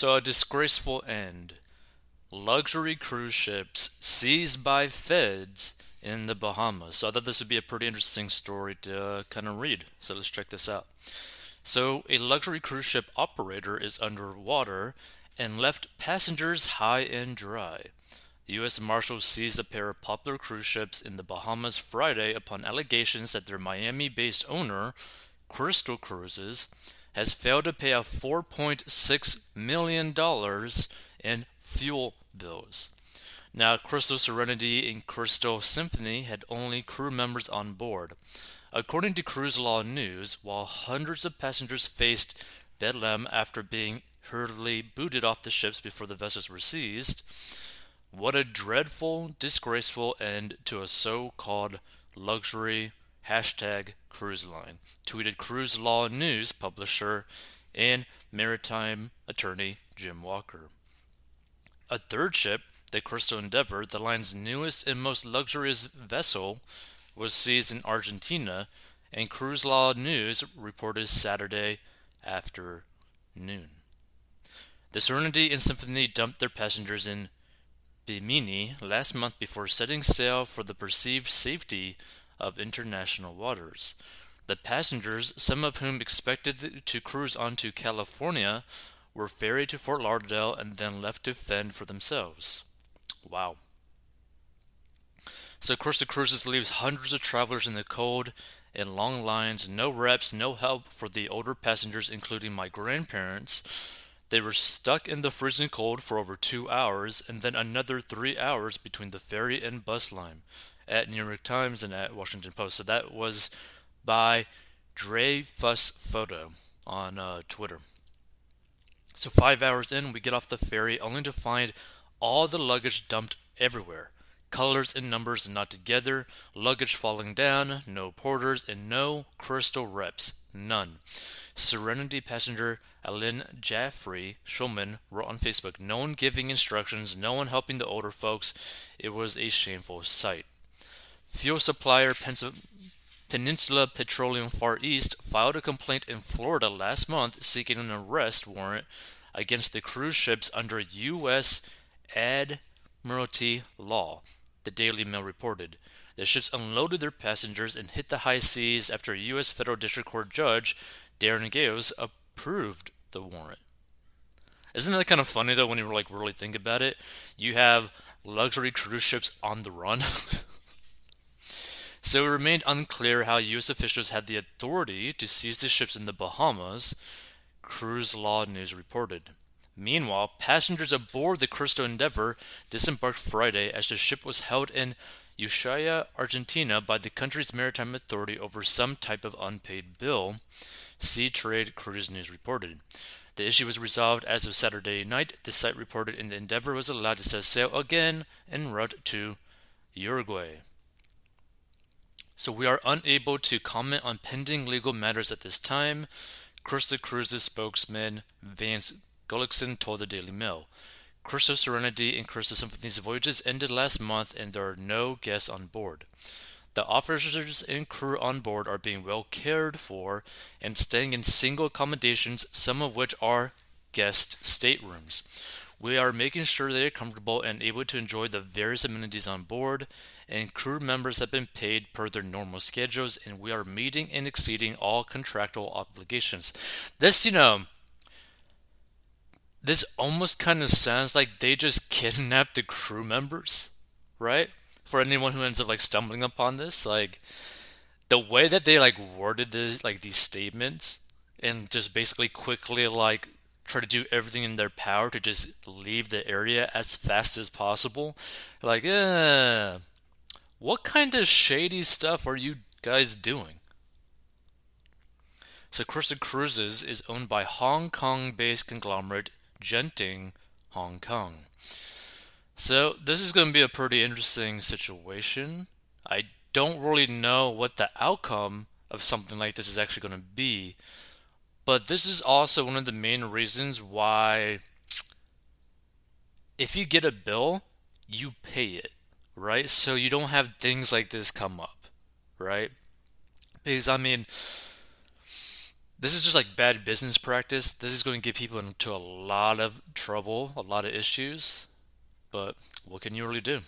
So, a disgraceful end. Luxury cruise ships seized by feds in the Bahamas. So, I thought this would be a pretty interesting story to uh, kind of read. So, let's check this out. So, a luxury cruise ship operator is underwater and left passengers high and dry. U.S. Marshals seized a pair of popular cruise ships in the Bahamas Friday upon allegations that their Miami based owner, Crystal Cruises, has failed to pay out $4.6 million in fuel bills. Now, Crystal Serenity and Crystal Symphony had only crew members on board. According to Cruise Law News, while hundreds of passengers faced bedlam after being hurriedly booted off the ships before the vessels were seized, what a dreadful, disgraceful end to a so called luxury hashtag cruise line, tweeted Cruise Law News publisher and maritime attorney Jim Walker. A third ship, the Crystal Endeavor, the line's newest and most luxurious vessel, was seized in Argentina, and Cruise Law News reported Saturday afternoon. The Serenity and Symphony dumped their passengers in Bimini last month before setting sail for the perceived safety of international waters. The passengers, some of whom expected to cruise on to California, were ferried to Fort Lauderdale and then left to fend for themselves. Wow. So, the cruises leaves hundreds of travelers in the cold in long lines, no reps, no help for the older passengers, including my grandparents. They were stuck in the freezing cold for over two hours, and then another three hours between the ferry and bus line at New York Times and at Washington Post. So that was by Dre Fuss Photo on uh, Twitter. So five hours in, we get off the ferry only to find all the luggage dumped everywhere. Colors and numbers not together, luggage falling down, no porters, and no crystal reps. None. Serenity passenger Aline Jaffrey Schulman wrote on Facebook, No one giving instructions, no one helping the older folks. It was a shameful sight. Fuel supplier Peninsula Petroleum Far East filed a complaint in Florida last month seeking an arrest warrant against the cruise ships under U.S. Admiralty law, the Daily Mail reported. The ships unloaded their passengers and hit the high seas after a U.S. federal district court judge, Darrin Gayles, approved the warrant. Isn't that kind of funny though when you like really think about it? You have luxury cruise ships on the run. So it remained unclear how U.S. officials had the authority to seize the ships in the Bahamas, Cruise Law News reported. Meanwhile, passengers aboard the Crystal Endeavor disembarked Friday as the ship was held in Ushuaia, Argentina by the country's maritime authority over some type of unpaid bill, Seatrade Cruise News reported. The issue was resolved as of Saturday night. The site reported and the Endeavor was allowed to set sail again en route to Uruguay. So we are unable to comment on pending legal matters at this time, Crystal Cruises spokesman Vance Gulliksen told the Daily Mail. Crystal Serenity and Crystal Symphony's voyages ended last month and there are no guests on board. The officers and crew on board are being well cared for and staying in single accommodations, some of which are guest staterooms. We are making sure they are comfortable and able to enjoy the various amenities on board, and crew members have been paid per their normal schedules, and we are meeting and exceeding all contractual obligations. This, you know, this almost kind of sounds like they just kidnapped the crew members, right? For anyone who ends up like stumbling upon this, like the way that they like worded this, like these statements, and just basically quickly like try to do everything in their power to just leave the area as fast as possible. Like, eh, what kind of shady stuff are you guys doing? So, Crystal Cruises is owned by Hong Kong based conglomerate Genting Hong Kong. So, this is going to be a pretty interesting situation. I don't really know what the outcome of something like this is actually going to be. But this is also one of the main reasons why if you get a bill, you pay it, right? So you don't have things like this come up, right? Because I mean, This is just like bad business practice. This is going to get people into a lot of trouble, a lot of issues. But what can you really do?